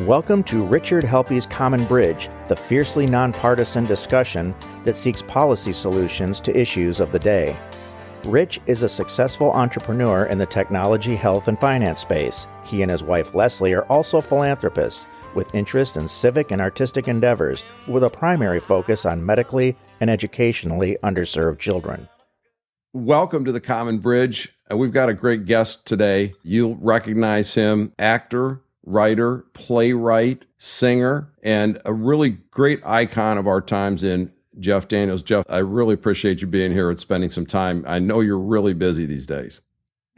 Welcome to Richard Helppie's Common Bridge, the fiercely nonpartisan discussion that seeks policy solutions to issues of the day. Rich is a successful entrepreneur in the technology, health, and finance space. He and his wife Leslie are also philanthropists with interest in civic and artistic endeavors, with a primary focus on medically and educationally underserved children. Welcome to the Common Bridge. Uh, we've got a great guest today. You'll recognize him, actor, writer, playwright, singer, and a really great icon of our times in Jeff Daniels. Jeff, I really appreciate you being here and spending some time. I know you're really busy these days.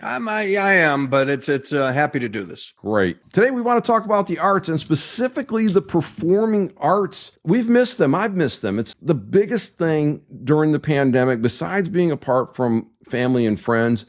I'm, I, I am, but it's it's uh, happy to do this. Great. Today we want to talk about the arts and specifically the performing arts. We've missed them. I've missed them. It's the biggest thing during the pandemic, besides being apart from family and friends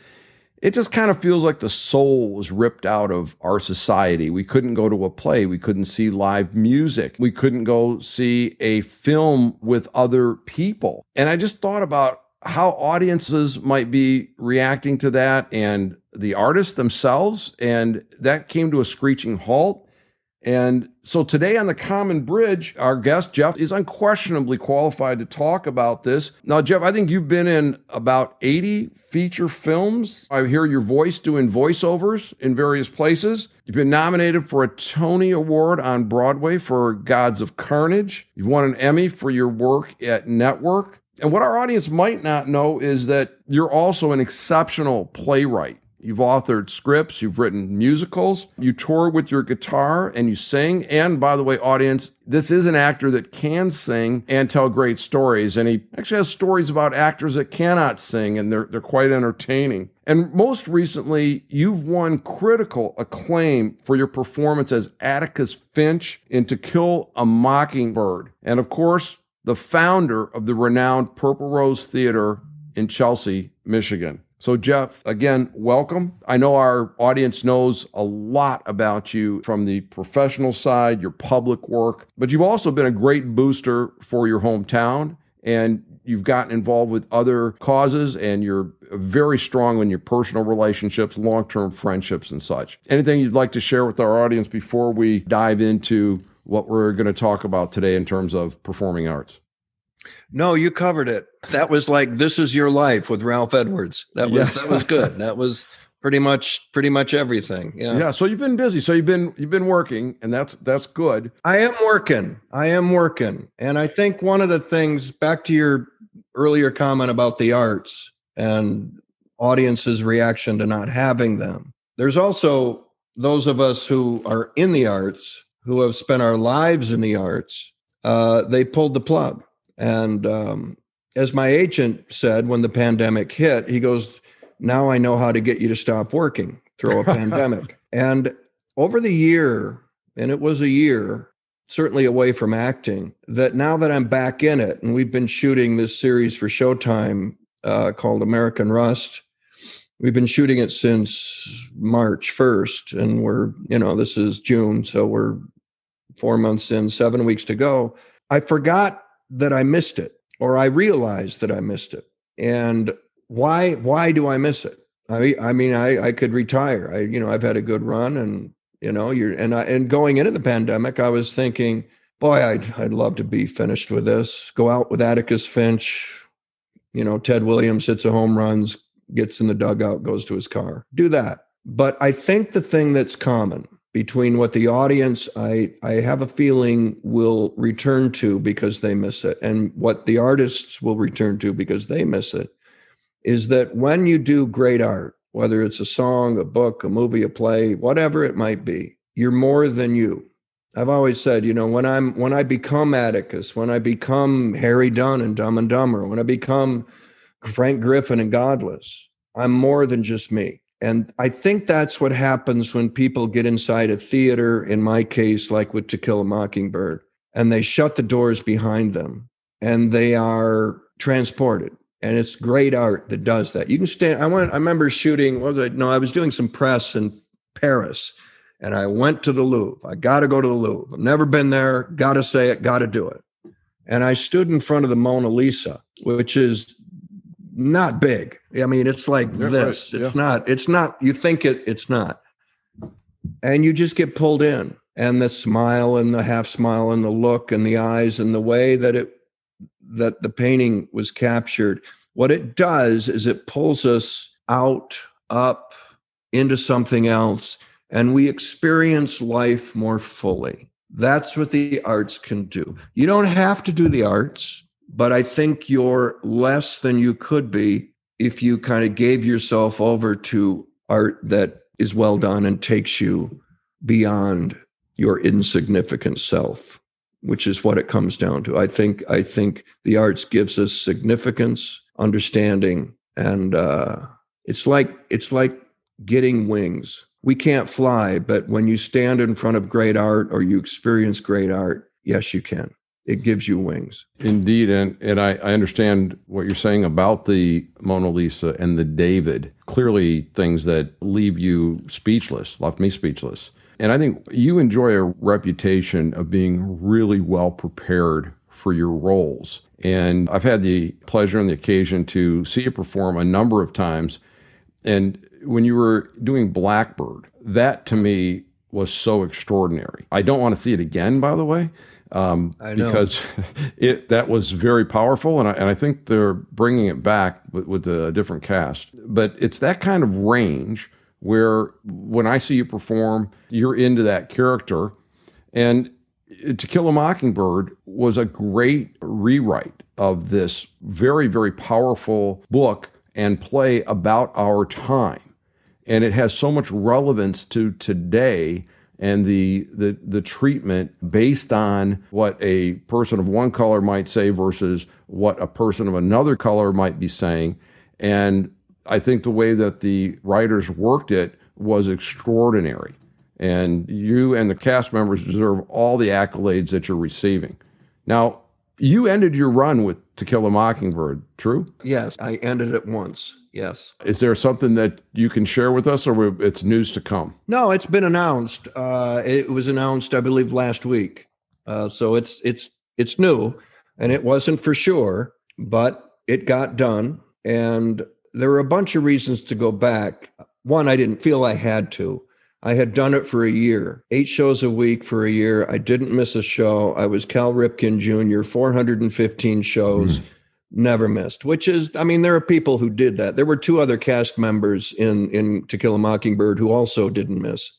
it just kind of feels like the soul was ripped out of our society. We couldn't go to a play. We couldn't see live music. We couldn't go see a film with other people. And I just thought about how audiences might be reacting to that and the artists themselves. And that came to a screeching halt. And so today on the Common Bridge, our guest, Jeff, is unquestionably qualified to talk about this. Now, Jeff, I think you've been in about 80 feature films. I hear your voice doing voiceovers in various places. You've been nominated for a Tony Award on Broadway for Gods of Carnage. You've won an Emmy for your work at Network. And what our audience might not know is that you're also an exceptional playwright. You've authored scripts, you've written musicals, you tour with your guitar and you sing. And by the way, audience, this is an actor that can sing and tell great stories. And he actually has stories about actors that cannot sing, and they're, they're quite entertaining. And most recently, you've won critical acclaim for your performance as Atticus Finch in To Kill a Mockingbird. And of course, the founder of the renowned Purple Rose Theater in Chelsea, Michigan. So, Jeff, again, welcome. I know our audience knows a lot about you from the professional side, your public work, but you've also been a great booster for your hometown and you've gotten involved with other causes and you're very strong in your personal relationships, long term friendships, and such. Anything you'd like to share with our audience before we dive into what we're going to talk about today in terms of performing arts? No, you covered it. That was like "This Is Your Life" with Ralph Edwards. That was yeah. that was good. That was pretty much pretty much everything. Yeah. Yeah. So you've been busy. So you've been you've been working, and that's that's good. I am working. I am working, and I think one of the things back to your earlier comment about the arts and audiences' reaction to not having them. There's also those of us who are in the arts who have spent our lives in the arts. Uh, they pulled the plug and um, as my agent said when the pandemic hit, he goes, Now I know how to get you to stop working through a pandemic. And over the year, and it was a year, certainly away from acting, that now that I'm back in it, and we've been shooting this series for Showtime uh, called American Rust. We've been shooting it since March 1st, and we're, you know, this is June, so we're four months in, seven weeks to go. I forgot that I missed it or I realized that I missed it. And why why do I miss it? I I mean I I could retire. I you know I've had a good run and you know you're and I and going into the pandemic I was thinking boy I'd I'd love to be finished with this. Go out with Atticus Finch. You know Ted Williams hits a home runs, gets in the dugout, goes to his car. Do that. But I think the thing that's common between what the audience I I have a feeling will return to because they miss it and what the artists will return to because they miss it is that when you do great art whether it's a song a book a movie a play whatever it might be you're more than you. I've always said you know when I'm when I become Atticus when I become Harry Dunn and Dumb and Dumber when I become Frank Griffin and Godless I'm more than just me and I think that's what happens when people get inside a theater, in my case, like with To Kill a Mockingbird, and they shut the doors behind them and they are transported. And it's great art that does that. You can stand. I went, I remember shooting, what was I? No, I was doing some press in Paris and I went to the Louvre. I got to go to the Louvre. I've never been there. Got to say it, got to do it. And I stood in front of the Mona Lisa, which is not big. I mean, it's like yeah, this. Right. It's yeah. not. It's not. You think it. It's not. And you just get pulled in. and the smile and the half smile and the look and the eyes and the way that it that the painting was captured what it does is it pulls us out up into something else and we experience life more fully that's what the arts can do you don't have to do the arts but i think you're less than you could be if you kind of gave yourself over to art that is well done and takes you beyond your insignificant self which is what it comes down to. I think i think the arts gives us significance understanding and uh it's like it's like getting wings. We can't fly but when you stand in front of great art or you experience great art yes you can it gives you wings indeed and and I, I understand what you're saying about the mona lisa and the david clearly things that leave you speechless left me speechless and I think you enjoy a reputation of being really well prepared for your roles. And I've had the pleasure and the occasion to see you perform a number of times. And when you were doing Blackbird, that to me was so extraordinary. I don't want to see it again, by the way, um, because it that was very powerful, and I, and I think they're bringing it back with, with a different cast. But it's that kind of range where when I see you perform, you're into that character. And To Kill a Mockingbird was a great rewrite of this very, very powerful book and play about our time. And it has so much relevance to today and the, the the treatment based on what a person of one color might say versus what a person of another color might be saying. And I think the way that the writers worked it was extraordinary. And you and the cast members deserve all the accolades that you're receiving. Now, you ended your run with To Kill a Mockingbird, true? Yes, I ended it once. Yes. Is there something that you can share with us, or it's news to come? No, it's been announced. Uh, it was announced, I believe, last week. Uh, so it's it's it's new, and it wasn't for sure, but it got done, and there were a bunch of reasons to go back. One, I didn't feel I had to. I had done it for a year, eight shows a week for a year. I didn't miss a show. I was Cal Ripken Jr., 415 shows, mm. Never missed, which is, I mean, there are people who did that. There were two other cast members in, in To Kill a Mockingbird who also didn't miss.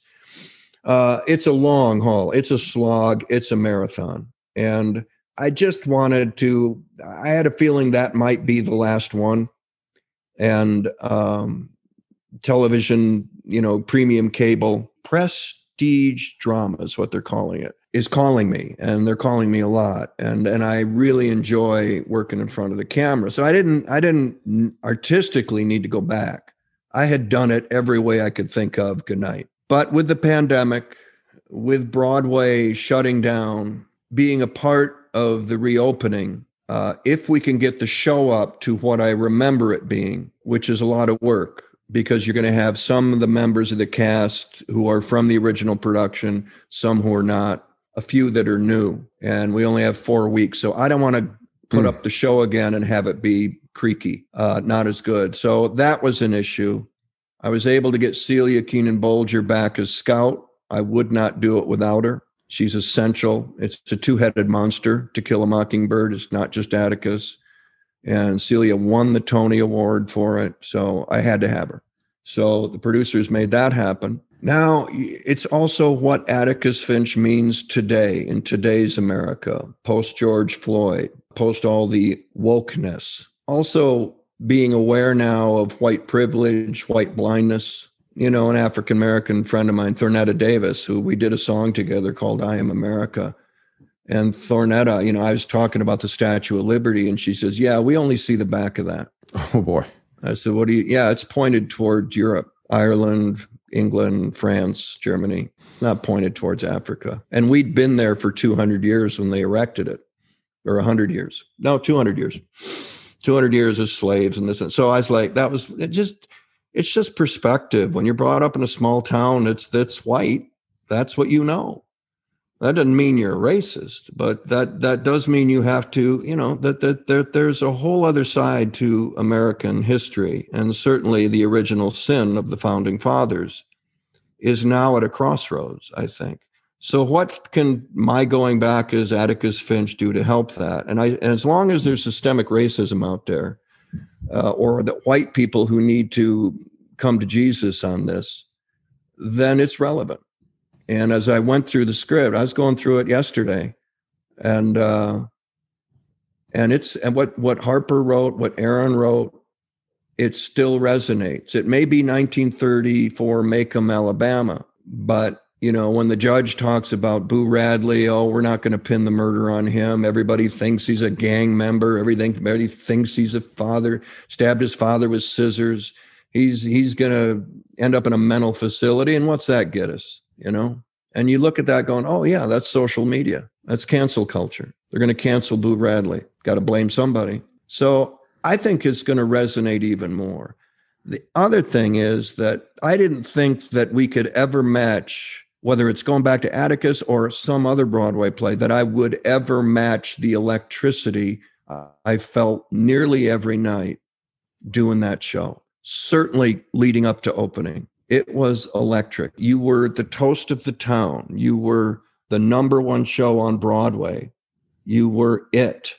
Uh, it's a long haul, it's a slog, it's a marathon. And I just wanted to, I had a feeling that might be the last one and um, television, you know, premium cable, prestige drama is what they're calling it, is calling me, and they're calling me a lot, and and I really enjoy working in front of the camera. So I didn't I didn't artistically need to go back. I had done it every way I could think of. Good night. But with the pandemic, with Broadway shutting down, being a part of the reopening uh, if we can get the show up to what I remember it being, which is a lot of work because you're going to have some of the members of the cast who are from the original production, some who are not, a few that are new, and we only have four weeks. So I don't want to put mm. up the show again and have it be creaky, uh, not as good. So that was an issue. I was able to get Celia Keenan Bolger back as Scout. I would not do it without her. She's essential. It's a two headed monster to kill a mockingbird. It's not just Atticus. And Celia won the Tony Award for it. So I had to have her. So the producers made that happen. Now, it's also what Atticus Finch means today in today's America, post George Floyd, post all the wokeness. Also, being aware now of white privilege, white blindness, you know, an African American friend of mine, Thornetta Davis, who we did a song together called I Am America. And Thornetta, you know, I was talking about the Statue of Liberty, and she says, Yeah, we only see the back of that. Oh, boy. I said, What do you, yeah, it's pointed toward Europe, Ireland, England, France, Germany. It's not pointed towards Africa. And we'd been there for 200 years when they erected it, or 100 years. No, 200 years. 200 years as slaves and this. And so I was like, that was it just, it's just perspective. When you're brought up in a small town that's that's white, that's what you know. That doesn't mean you're a racist, but that that does mean you have to, you know, that that there, there's a whole other side to American history, and certainly the original sin of the founding fathers is now at a crossroads. I think So what can my going back as Atticus Finch do to help that? And I, as long as there's systemic racism out there, uh, or that white people who need to come to Jesus on this, then it's relevant. And as I went through the script, I was going through it yesterday, and uh, and it's and what what Harper wrote, what Aaron wrote, it still resonates. It may be 1934 Maycomb, Alabama, but you know, when the judge talks about Boo Radley, oh, we're not going to pin the murder on him. Everybody thinks he's a gang member. Everything, everybody thinks he's a father, stabbed his father with scissors. He's he's going to end up in a mental facility. And what's that get us? You know? And you look at that going, oh yeah, that's social media. That's cancel culture. They're going to cancel Boo Radley. Got to blame somebody. So I think it's going to resonate even more. The other thing is that I didn't think that we could ever match whether it's going back to Atticus or some other Broadway play, that I would ever match the electricity I felt nearly every night doing that show. Certainly leading up to opening, it was electric. You were the toast of the town. You were the number one show on Broadway. You were it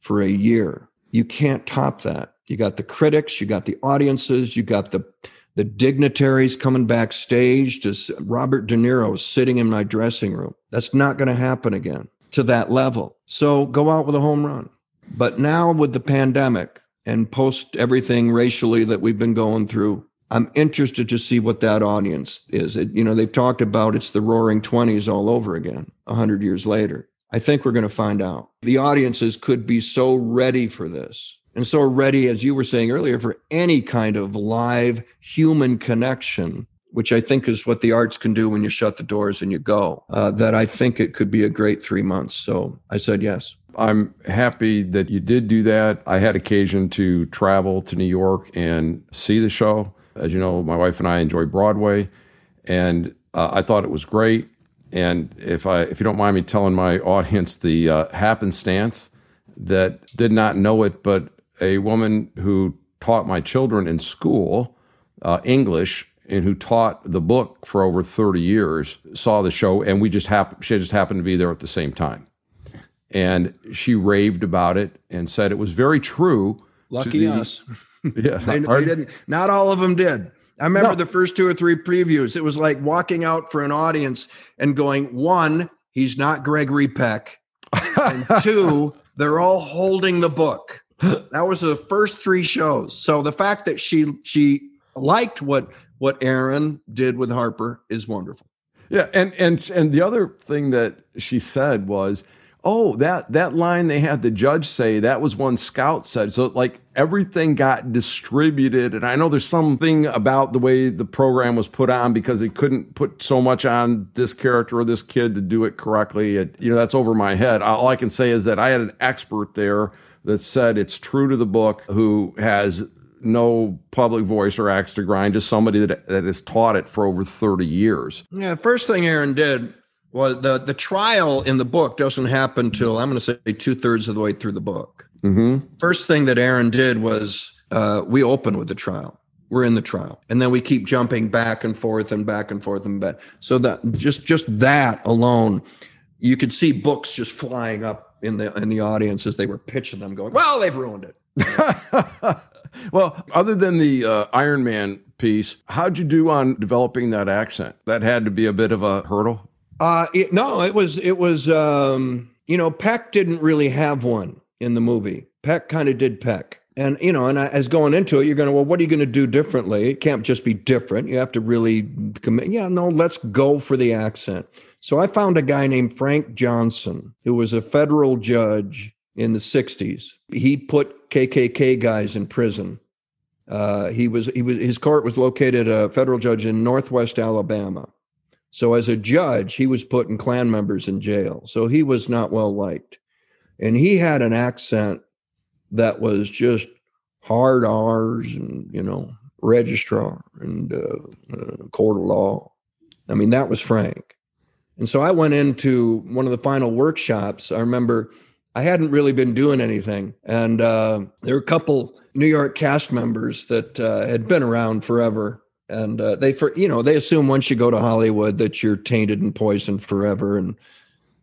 for a year. You can't top that. You got the critics, you got the audiences, you got the the dignitaries coming backstage to Robert De Niro sitting in my dressing room. That's not going to happen again to that level. So go out with a home run. But now with the pandemic and post everything racially that we've been going through, I'm interested to see what that audience is. It, you know, they've talked about it's the roaring 20s all over again, 100 years later. I think we're going to find out. The audiences could be so ready for this and so ready, as you were saying earlier, for any kind of live human connection, which I think is what the arts can do when you shut the doors and you go, uh, that I think it could be a great three months. So I said yes. I'm happy that you did do that. I had occasion to travel to New York and see the show. As you know, my wife and I enjoy Broadway, and uh, I thought it was great. And if I, if you don't mind me telling my audience the uh, happenstance that did not know it, but a woman who taught my children in school uh, English and who taught the book for over 30 years saw the show and we just happened she just happened to be there at the same time and she raved about it and said it was very true lucky the, us yeah they, they, didn't not all of them did i remember no. the first two or three previews it was like walking out for an audience and going one he's not gregory peck and two they're all holding the book that was the first three shows. So the fact that she she liked what what Aaron did with Harper is wonderful. Yeah, and and and the other thing that she said was, "Oh, that that line they had the judge say that was one scout said." So like everything got distributed, and I know there's something about the way the program was put on because they couldn't put so much on this character or this kid to do it correctly. It, you know, that's over my head. All I can say is that I had an expert there that said it's true to the book who has no public voice or axe to grind, just somebody that, that has taught it for over 30 years. Yeah, the first thing Aaron did was the, the trial in the book doesn't happen till I'm going to say two thirds of the way through the book. Mm-hmm. First thing that Aaron did was uh, we open with the trial. We're in the trial, and then we keep jumping back and forth and back and forth and back. So that just just that alone, you could see books just flying up in the in the audience as they were pitching them, going, "Well, they've ruined it." well, other than the uh, Iron Man piece, how'd you do on developing that accent? That had to be a bit of a hurdle. Uh, it, no, it was it was um, you know Peck didn't really have one in the movie. Peck kind of did Peck. And you know, and as going into it, you're going to well, what are you going to do differently? It can't just be different. You have to really commit. Yeah, no, let's go for the accent. So I found a guy named Frank Johnson, who was a federal judge in the 60s. He put KKK guys in prison. Uh, he was he was his court was located a federal judge in Northwest Alabama. So as a judge, he was putting Klan members in jail. So he was not well liked, and he had an accent that was just hard R's and you know registrar and uh, uh, court of law. I mean that was Frank. And so I went into one of the final workshops. I remember I hadn't really been doing anything. And uh, there were a couple New York cast members that uh, had been around forever. And uh, they for you know they assume once you go to Hollywood that you're tainted and poisoned forever, and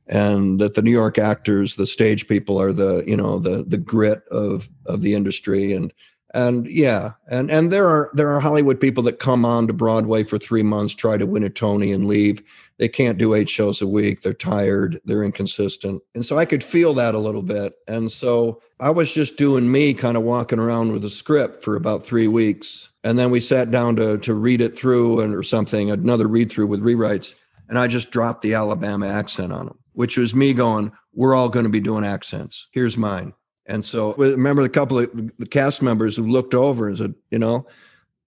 and that the New York actors, the stage people, are the you know the the grit of of the industry, and and yeah, and and there are there are Hollywood people that come on to Broadway for three months, try to win a Tony, and leave. They can't do eight shows a week. They're tired. They're inconsistent, and so I could feel that a little bit. And so I was just doing me, kind of walking around with a script for about three weeks, and then we sat down to to read it through and or something, another read through with rewrites, and I just dropped the Alabama accent on them, which was me going, "We're all going to be doing accents. Here's mine." And so remember the couple of the cast members who looked over and said, you know,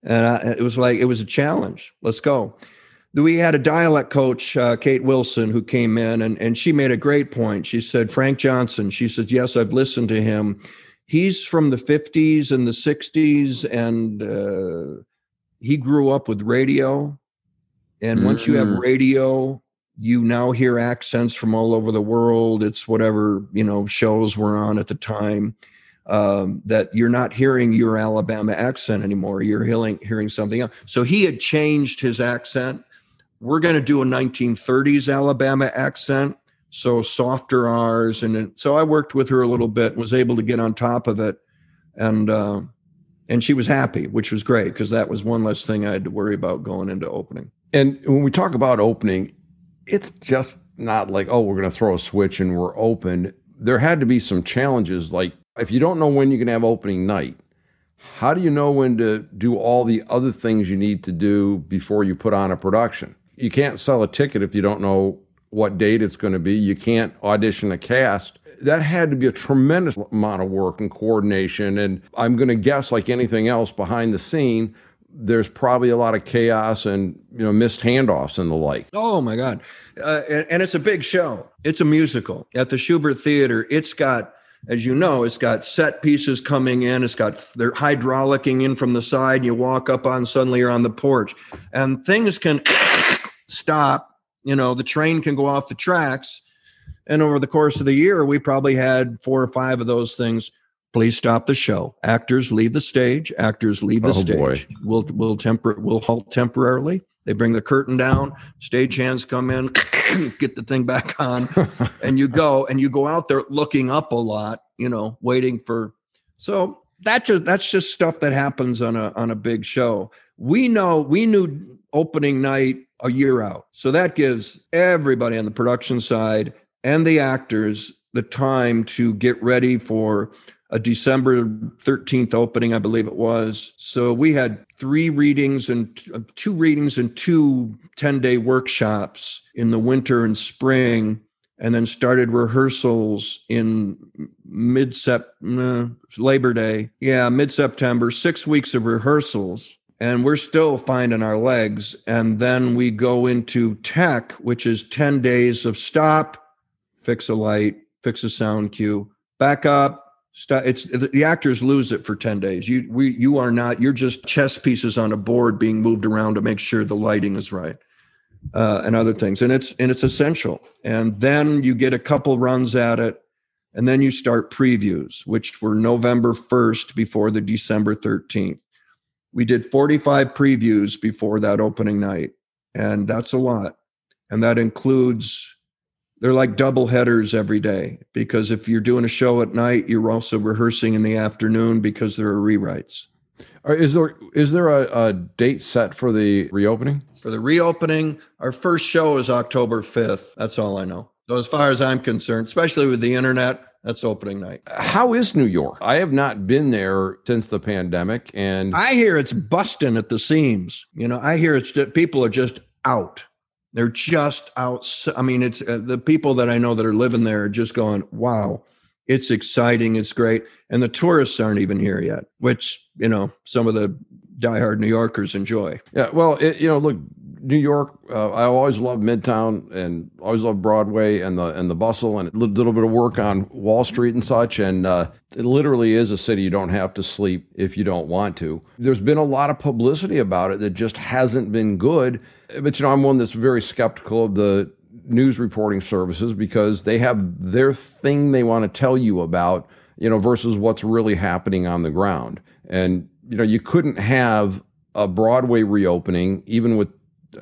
and I, it was like it was a challenge. Let's go. We had a dialect coach, uh, Kate Wilson, who came in and, and she made a great point. She said, Frank Johnson, she said, Yes, I've listened to him. He's from the 50s and the 60s, and uh, he grew up with radio. And once mm-hmm. you have mm. radio, you now hear accents from all over the world. It's whatever you know shows were on at the time. Um, that you're not hearing your Alabama accent anymore. You're hearing hearing something else. So he had changed his accent. We're going to do a 1930s Alabama accent, so softer R's, and it, so I worked with her a little bit, and was able to get on top of it, and uh, and she was happy, which was great because that was one less thing I had to worry about going into opening. And when we talk about opening, it's just not like, oh, we're going to throw a switch and we're open. There had to be some challenges. Like, if you don't know when you're going to have opening night, how do you know when to do all the other things you need to do before you put on a production? You can't sell a ticket if you don't know what date it's going to be. You can't audition a cast. That had to be a tremendous amount of work and coordination. And I'm going to guess, like anything else behind the scene, there's probably a lot of chaos and you know missed handoffs and the like. Oh my God! Uh, and, and, it's a big show. It's a musical at the Shubert Theater. It's got, as you know, it's got set pieces coming in. It's got they're hydraulicing in from the side. You walk up on suddenly you're on the porch, and things can stop. You know, the train can go off the tracks. And over the course of the year, we probably had four or five of those things please stop the show. Actors leave the stage. Actors leave the oh, stage. Boy. We'll we'll temper we'll halt temporarily. They bring the curtain down. Stage hands come in, get the thing back on, and you go and you go out there looking up a lot. You know, waiting for. So that's just that's just stuff that happens on a on a big show. We know we knew opening night a year out, so that gives everybody on the production side and the actors the time to get ready for a December 13th opening, I believe it was. So we had three readings and uh, two readings and two 10 day workshops in the winter and spring, and then started rehearsals in mid uh, Labor Day. Yeah, mid September, six weeks of rehearsals. And we're still finding our legs. And then we go into tech, which is 10 days of stop, fix a light, fix a sound cue, back up, it's the actors lose it for 10 days. You we you are not you're just chess pieces on a board being moved around to make sure the lighting is right uh, and other things. And it's and it's essential. And then you get a couple runs at it and then you start previews which were november 1st before the december 13th we did 45 previews before that opening night and that's a lot and that includes they're like double headers every day because if you're doing a show at night, you're also rehearsing in the afternoon because there are rewrites. Is there is there a, a, date set for the reopening? For the reopening, our first show is October 5th. That's all I know. So as far as I'm concerned, especially with the internet, that's opening night. How is New York? I have not been there since the pandemic, and I hear it's busting at the seams. You know, I hear it's that people are just out. They're just out. I mean, it's uh, the people that I know that are living there are just going, wow, it's exciting. It's great. And the tourists aren't even here yet, which, you know, some of the diehard New Yorkers enjoy. Yeah. Well, it, you know, look, New York, uh, I always loved Midtown and always loved Broadway and the and the bustle and a little bit of work on Wall Street and such. And uh, it literally is a city you don't have to sleep if you don't want to. There's been a lot of publicity about it that just hasn't been good. But you know, I'm one that's very skeptical of the news reporting services because they have their thing they want to tell you about, you know, versus what's really happening on the ground. And you know, you couldn't have a Broadway reopening, even with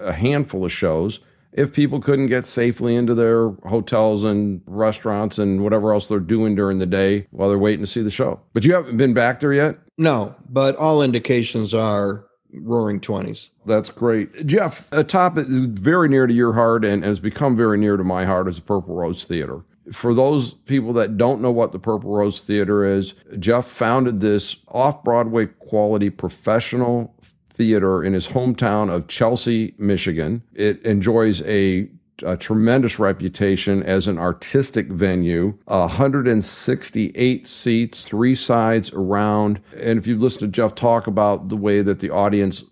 a handful of shows, if people couldn't get safely into their hotels and restaurants and whatever else they're doing during the day while they're waiting to see the show. But you haven't been back there yet? No, but all indications are roaring 20s. That's great. Jeff, a topic very near to your heart and has become very near to my heart is the Purple Rose Theater. For those people that don't know what the Purple Rose Theater is, Jeff founded this off Broadway quality professional theater in his hometown of Chelsea, Michigan. It enjoys a a tremendous reputation as an artistic venue, 168 seats, three sides around. And if you listen to Jeff talk about the way that the audience,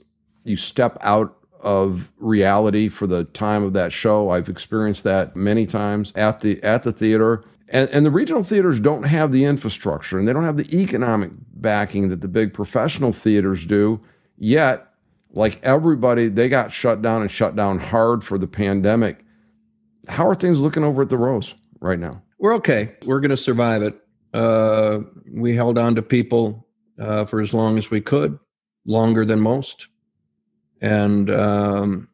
you step out of reality for the time of that show, I've experienced that many times at the at the theater. And, and the regional theaters don't have the infrastructure and they don't have the economic backing that the big professional theaters do. Yet, like everybody, they got shut down and shut down hard for the pandemic. How are things looking over at the Rose right now? We're okay. We're going to survive it. Uh, we held on to people uh, for as long as we could, longer than most. And um,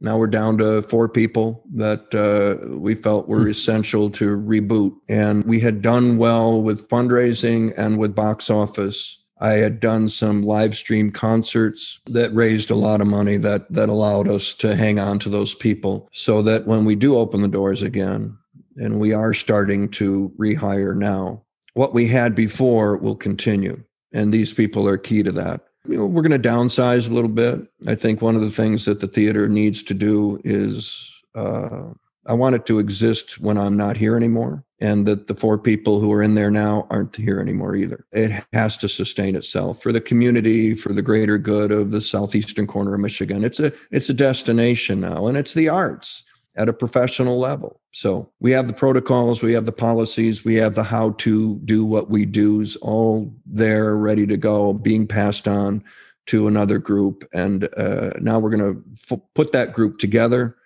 now we're down to four people that uh, we felt were hmm. essential to reboot. And we had done well with fundraising and with box office I had done some live stream concerts that raised a lot of money that that allowed us to hang on to those people so that when we do open the doors again and we are starting to rehire now what we had before will continue. And these people are key to that. You know, we're going to downsize a little bit. I think one of the things that the theater needs to do is uh, I want it to exist when I'm not here anymore, and that the four people who are in there now aren't here anymore either. It has to sustain itself for the community, for the greater good of the southeastern corner of Michigan. It's a it's a destination now, and it's the arts at a professional level. So we have the protocols, we have the policies, we have the how to do what we do's all there, ready to go, being passed on to another group, and uh, now we're going to f- put that group together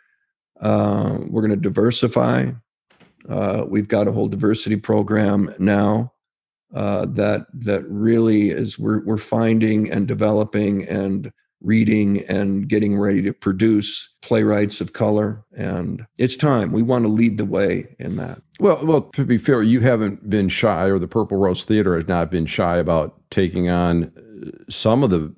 uh, we're going to diversify. Uh, we've got a whole diversity program now uh, that that really is we're we're finding and developing and reading and getting ready to produce playwrights of color and it's time we want to lead the way in that well well to be fair you haven't been shy or the purple rose theater has not been shy about taking on uh, some of the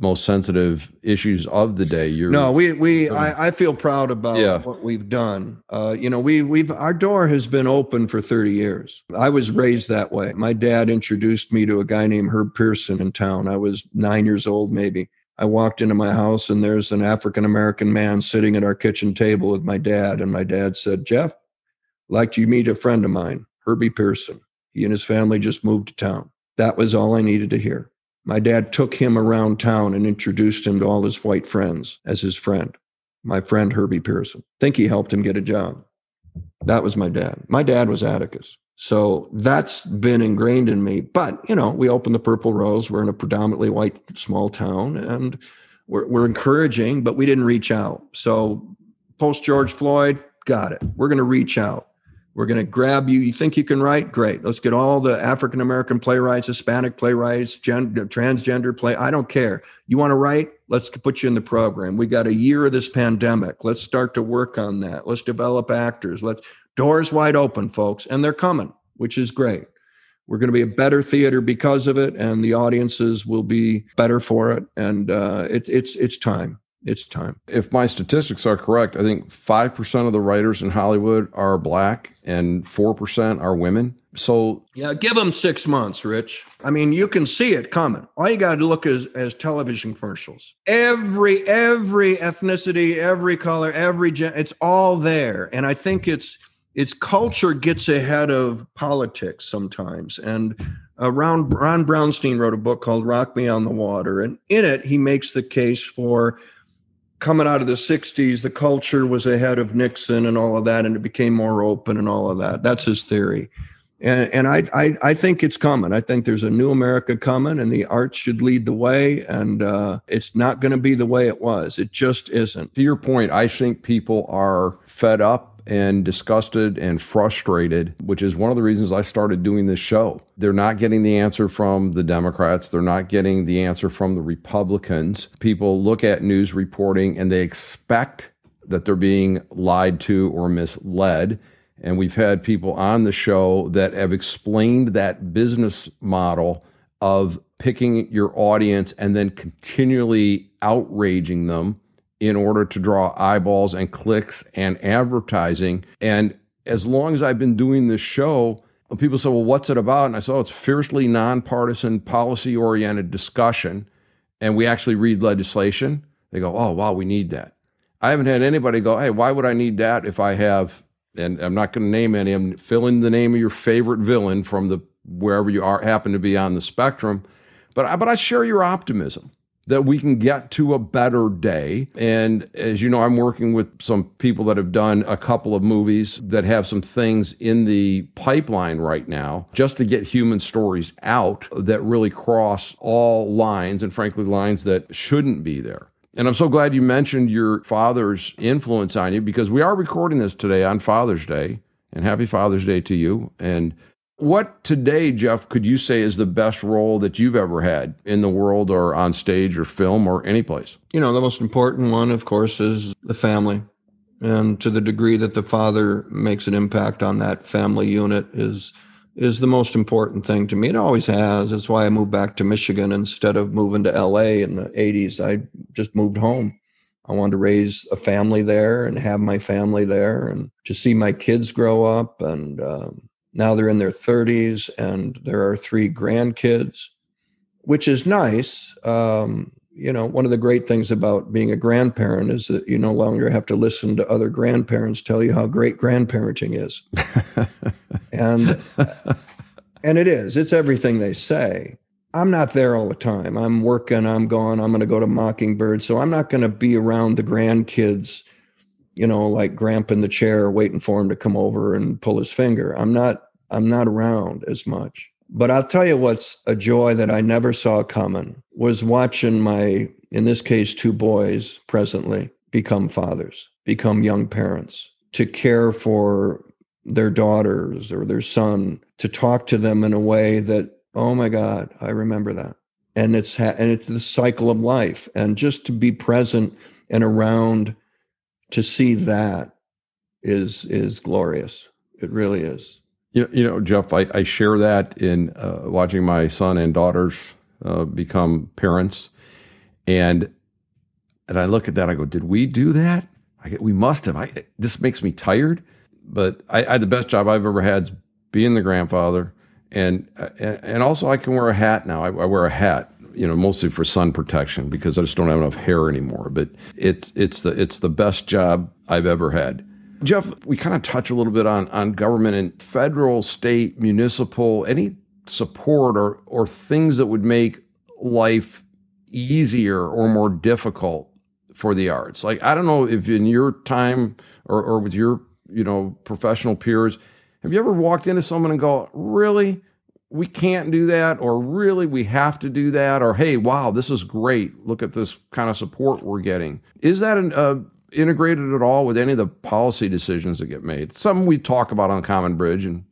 most sensitive issues of the day. You're no, we we um, I, I, feel proud about yeah. what we've done. Uh, you know, we we've our door has been open for 30 years. I was raised that way. My dad introduced me to a guy named Herb Pearson in town. I was nine years old, maybe. I walked into my house and there's an African American man sitting at our kitchen table with my dad, and my dad said, "Jeff, like you meet a friend of mine, Herbie Pearson. He and his family just moved to town." That was all I needed to hear. My dad took him around town and introduced him to all his white friends as his friend. My friend Herbie Pearson. think he helped him get a job. That was my dad. My dad was Atticus. So that's been ingrained in me. But, you know, we opened the Purple Rose. We're in a predominantly white small town and we're, we're encouraging, but we didn't reach out. So post George Floyd, got it. We're going to reach out. We're going to grab you. You think you can write? Great. Let's get all the African American playwrights, Hispanic playwrights, gender, transgender play. I don't care. You want to write? Let's put you in the program. We got a year of this pandemic. Let's start to work on that. Let's develop actors. Let's doors wide open, folks, and they're coming, which is great. We're going to be a better theater because of it, and the audiences will be better for it. And uh, it, it's it's time it's time. If my statistics are correct, I think 5% of the writers in Hollywood are black and 4% are women. So, yeah, give them six months, Rich. I mean, you can see it coming. All you got to look is as television commercials. Every, every ethnicity, every color, every, gen- it's all there. And I think it's, it's culture gets ahead of politics sometimes. And uh, Ron, Ron Brownstein wrote a book called Rock Me on the Water. And in it, he makes the case for coming out of the 60s, the culture was ahead of Nixon and all of that, and it became more open and all of that. That's his theory. And, and I, I, I think it's coming. I think there's a new America coming, and the arts should lead the way. And uh, it's not going to be the way it was. It just isn't. To your point, I think people are fed up and disgusted and frustrated, which is one of the reasons I started doing this show. They're not getting the answer from the Democrats, they're not getting the answer from the Republicans. People look at news reporting and they expect that they're being lied to or misled. And we've had people on the show that have explained that business model of picking your audience and then continually outraging them in order to draw eyeballs and clicks and advertising. And as long as I've been doing this show, people say, Well, what's it about? And I said, Oh, it's fiercely nonpartisan, policy oriented discussion. And we actually read legislation. They go, Oh, wow, we need that. I haven't had anybody go, Hey, why would I need that if I have, and I'm not going to name any, I'm fill in the name of your favorite villain from the wherever you are happen to be on the spectrum. But but I share your optimism that we can get to a better day. And as you know, I'm working with some people that have done a couple of movies that have some things in the pipeline right now just to get human stories out that really cross all lines and frankly lines that shouldn't be there. And I'm so glad you mentioned your father's influence on you because we are recording this today on Father's Day. And happy Father's Day to you. And what today, Jeff, could you say is the best role that you've ever had in the world or on stage or film or any place? You know, the most important one, of course, is the family. And to the degree that the father makes an impact on that family unit is is the most important thing to me. It always has. That's why I moved back to Michigan instead of moving to LA in the 80s. I just moved home. I wanted to raise a family there and have my family there and to see my kids grow up and um, now they're in their 30s, and there are three grandkids, which is nice. Um, you know, one of the great things about being a grandparent is that you no longer have to listen to other grandparents tell you how great grandparenting is. and and it is. It's everything they say. I'm not there all the time. I'm working, I'm gone, I'm going to go to Mockingbird. So I'm not going to be around the grandkids you know, like Gramp in the chair waiting for him to come over and pull his finger. I'm not I'm not around as much. But I'll tell you what's a joy that I never saw coming was watching my, in this case, two boys presently become fathers, become young parents, to care for their daughters or their son, to talk to them in a way that, oh my God, I remember that. And it's ha- and it's the cycle of life, and just to be present and around to see that is is glorious. It really is. You you know Jeff, I, I share that in uh, watching my son and daughters uh, become parents, and and I look at that. I go, did we do that? I, we must have. I this makes me tired, but I, I the best job I've ever had being the grandfather, and and also I can wear a hat now. I, I wear a hat you know, mostly for sun protection because I just don't have enough hair anymore. But it's it's the it's the best job I've ever had. Jeff, we kind of touch a little bit on on government and federal, state, municipal, any support or or things that would make life easier or more difficult for the arts. Like I don't know if in your time or, or with your you know professional peers, have you ever walked into someone and go, really? We can't do that, or really we have to do that, or hey, wow, this is great. Look at this kind of support we're getting. Is that an, uh, integrated at all with any of the policy decisions that get made? Something we talk about on Common Bridge, and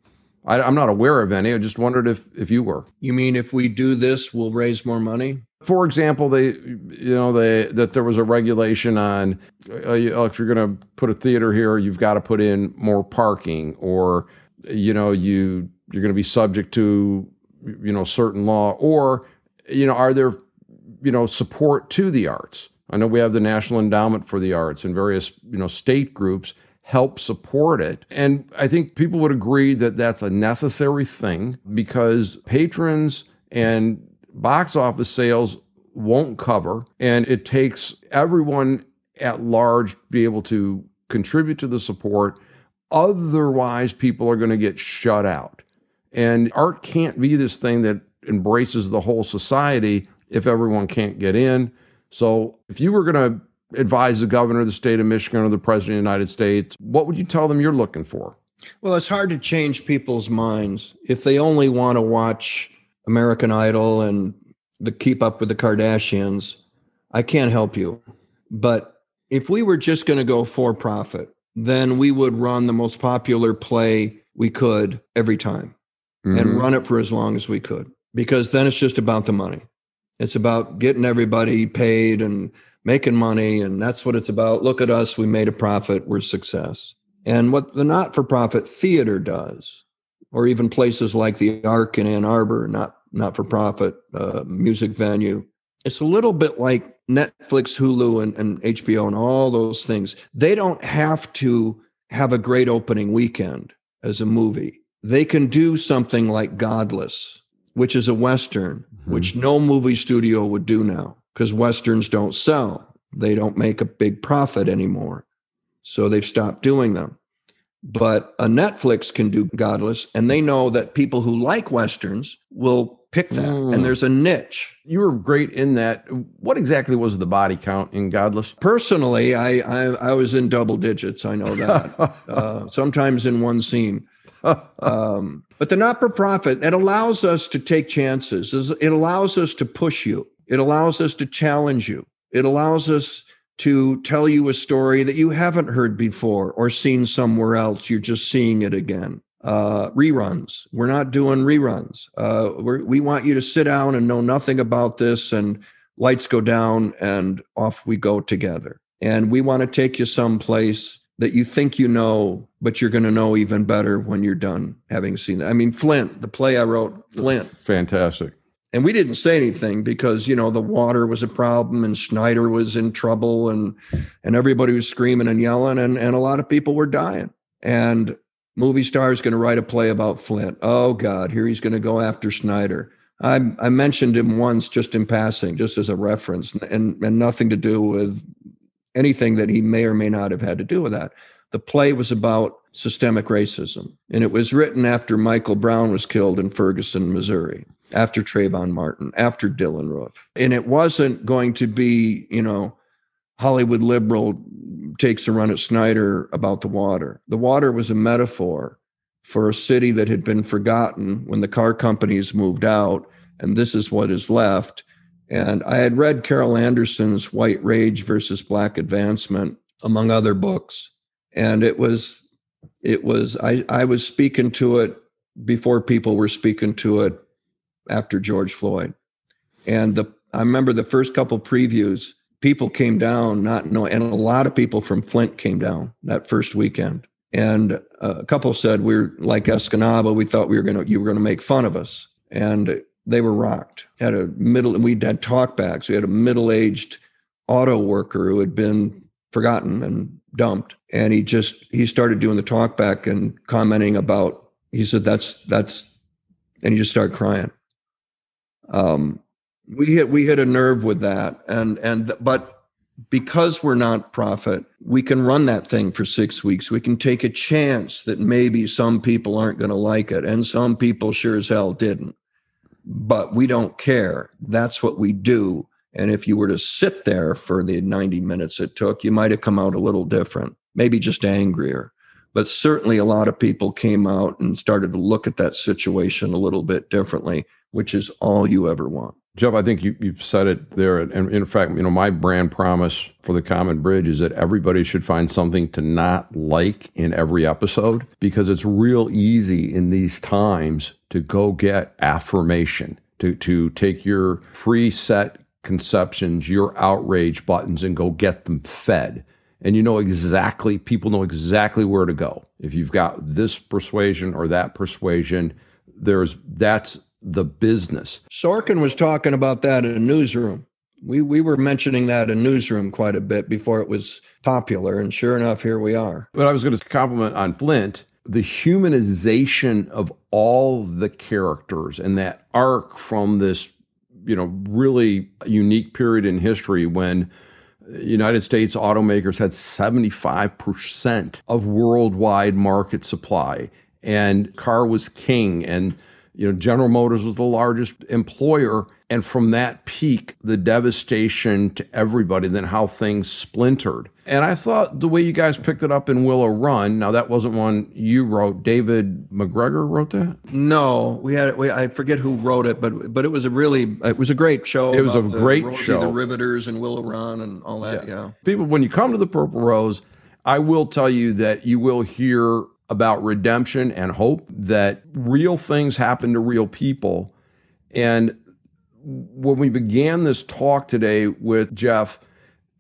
I, am not aware of any. I just wondered if if you were. You mean if we do this, we'll raise more money? For example, they, you know, they that there was a regulation on uh, if you're going to put a theater here, you've got to put in more parking, or you know, you you're going to be subject to you know certain law or you know are there you know support to the arts? I know we have the national endowment for the arts and various you know state groups help support it. And i think people would agree that that's a necessary thing because patrons and box office sales won't cover and it takes everyone at large to be able to contribute to the support. Otherwise people are going to get shut out and art can't be this thing that embraces the whole society if everyone can't get in. So if you were going to advise the governor of the state of Michigan or the president of the United States, what would you tell them you're looking for? Well, it's hard to change people's minds if they only want to watch American Idol and the Keep Up with the Kardashians. I can't help you. But if we were just going to go for profit then we would run the most popular play we could every time mm-hmm. and run it for as long as we could because then it's just about the money. It's about getting everybody paid and making money. And that's what it's about. Look at us. We made a profit. We're success. And what the not for profit theater does, or even places like the Ark in Ann Arbor, not not for profit uh, music venue, it's a little bit like Netflix, Hulu, and, and HBO, and all those things. They don't have to have a great opening weekend as a movie. They can do something like Godless, which is a Western, mm-hmm. which no movie studio would do now because Westerns don't sell. They don't make a big profit anymore. So they've stopped doing them. But a Netflix can do Godless, and they know that people who like Westerns will pick that. Mm. And there's a niche. You were great in that. What exactly was the body count in Godless? Personally, I I, I was in double digits. I know that. uh, sometimes in one scene. Um, but the not for profit, it allows us to take chances. It allows us to push you. It allows us to challenge you. It allows us to tell you a story that you haven't heard before or seen somewhere else. You're just seeing it again. Uh, reruns. We're not doing reruns. Uh, we want you to sit down and know nothing about this, and lights go down, and off we go together. And we want to take you someplace that you think you know, but you're going to know even better when you're done having seen it. I mean, Flint, the play I wrote, Flint. Fantastic. And we didn't say anything because, you know, the water was a problem and Snyder was in trouble and and everybody was screaming and yelling and, and a lot of people were dying. And movie star is going to write a play about Flint. Oh God, here he's going to go after Snyder. I, I mentioned him once just in passing, just as a reference, and, and nothing to do with anything that he may or may not have had to do with that. The play was about systemic racism, and it was written after Michael Brown was killed in Ferguson, Missouri, after Trayvon Martin, after Dylann Roof. And it wasn't going to be, you know, Hollywood liberal takes a run at Snyder about the water. The water was a metaphor for a city that had been forgotten when the car companies moved out, and this is what is left. And I had read Carol Anderson's White Rage versus Black Advancement, among other books. And it was, it was, I, I was speaking to it before people were speaking to it after George Floyd. And the, I remember the first couple previews, people came down not knowing, and a lot of people from Flint came down that first weekend. And a couple said, we're like Escanaba. We thought we were going to, you were going to make fun of us. And they were rocked. Had a middle, and we had talkbacks. We had a middle-aged auto worker who had been forgotten and dumped, and he just he started doing the talkback and commenting about. He said, "That's that's," and he just started crying. Um, we hit we hit a nerve with that, and and but because we're not profit, we can run that thing for six weeks. We can take a chance that maybe some people aren't going to like it, and some people sure as hell didn't but we don't care. That's what we do. And if you were to sit there for the 90 minutes it took, you might have come out a little different, maybe just angrier. But certainly a lot of people came out and started to look at that situation a little bit differently, which is all you ever want. Jeff, I think you, you've said it there. And in fact, you know, my brand promise for the Common Bridge is that everybody should find something to not like in every episode because it's real easy in these times to go get affirmation, to, to take your preset conceptions, your outrage buttons, and go get them fed. And you know exactly, people know exactly where to go. If you've got this persuasion or that persuasion, there's that's the business. Sorkin was talking about that in a newsroom. We we were mentioning that in newsroom quite a bit before it was popular, and sure enough, here we are. But I was going to compliment on Flint the humanization of all the characters and that arc from this, you know, really unique period in history when United States automakers had 75% of worldwide market supply and car was king and you know, General Motors was the largest employer. And from that peak, the devastation to everybody, then how things splintered. And I thought the way you guys picked it up in Willow Run, now that wasn't one you wrote. David MacGregor wrote that? No, we had we, I forget who wrote it, but but it was a really it was a great show. It was a great Rosie show. The Riveters and Willow Run and all that. Yeah. yeah. People, when you come to the Purple Rose, I will tell you that you will hear about redemption and hope, that real things happen to real people. And when we began this talk today with Jeff,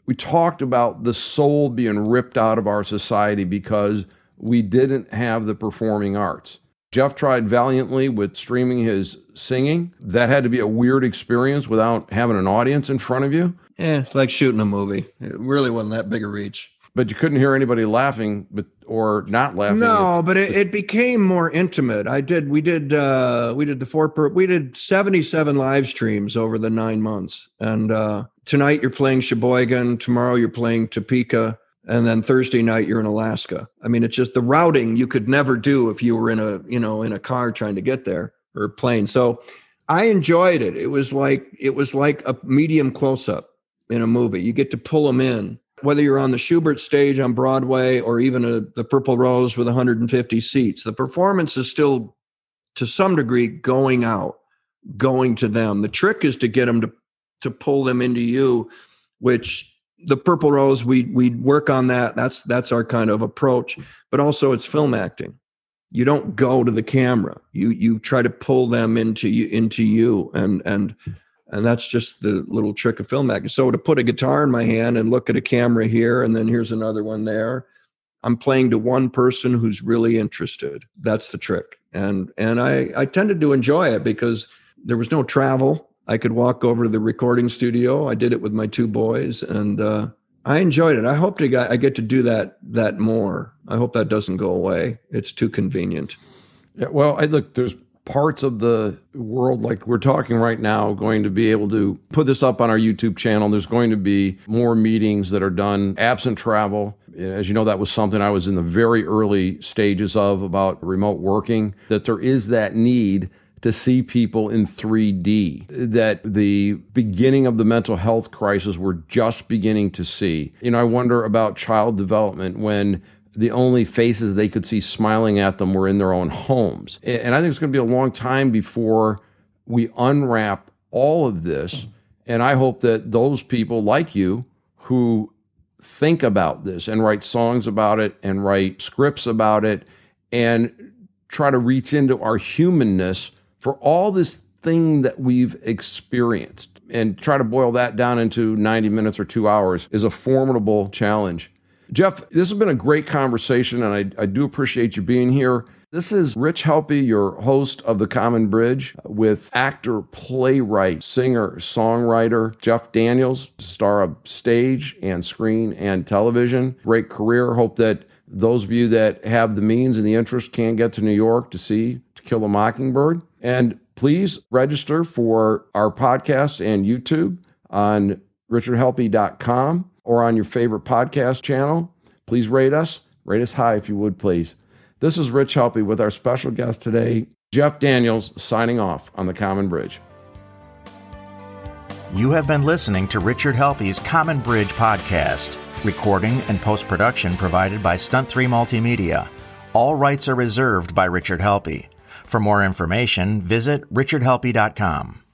we talked about the soul being ripped out of our society because we didn't have the performing arts. Jeff tried valiantly with streaming his singing. That had to be a weird experience without having an audience in front of you. Yeah, it's like shooting a movie. It really wasn't that big a reach. But you couldn't hear anybody laughing, but or not laughing. No, but it, it became more intimate. I did. We did. uh We did the four. Per, we did seventy-seven live streams over the nine months. And uh tonight you're playing Sheboygan. Tomorrow you're playing Topeka and then Thursday night you're in Alaska. I mean, it's just the routing you could never do if you were in a you know in a car trying to get there or plane. So I enjoyed it. It was like it was like a medium close up in a movie. You get to pull them in, whether you're on the Shubert stage on Broadway or even a, the Purple Rose with 150 seats. The performance is still to some degree going out, going to them. The trick is to get them to to pull them into you, which the purple rose we we work on that that's that's our kind of approach but also it's film acting you don't go to the camera you you try to pull them into you into you and and and that's just the little trick of film acting so to put a guitar in my hand and look at a camera here and then here's another one there i'm playing to one person who's really interested that's the trick and and i i tended to enjoy it because there was no travel I could walk over to the recording studio. I did it with my two boys, and uh, I enjoyed it. I hope to get, I get to do that that more. I hope that doesn't go away. It's too convenient. Yeah, well, I look. There's parts of the world like we're talking right now going to be able to put this up on our YouTube channel. There's going to be more meetings that are done absent travel. As you know, that was something I was in the very early stages of about remote working, that there is that need to see people in 3D, that the beginning of the mental health crisis we're just beginning to see. You know, I wonder about child development when the only faces they could see smiling at them were in their own homes. And I think it's going to be a long time before we unwrap all of this. And I hope that those people like you who think about this and write songs about it and write scripts about it and try to reach into our humanness for all this thing that we've experienced and try to boil that down into 90 minutes or two hours is a formidable challenge. Jeff, this has been a great conversation, and I, I do appreciate you being here. This is Rich Helppie, your host of The Common Bridge, with actor, playwright, singer, songwriter Jeff Daniels, star of stage and screen and television. Great career. Hope that those of you that have the means and the interest can get to New York to see To Kill a Mockingbird. And please register for our podcast and YouTube on richardhelppie.com or on your favorite podcast channel. Please rate us. Rate us high if you would, please. This is Rich Helppie with our special guest today, Jeff Daniels, signing off on the Common Bridge. You have been listening to Richard Helppie's Common Bridge podcast. Recording and post production provided by Stunt 3 Multimedia. All rights are reserved by Richard Helpy. For more information, visit richardhelppie.com.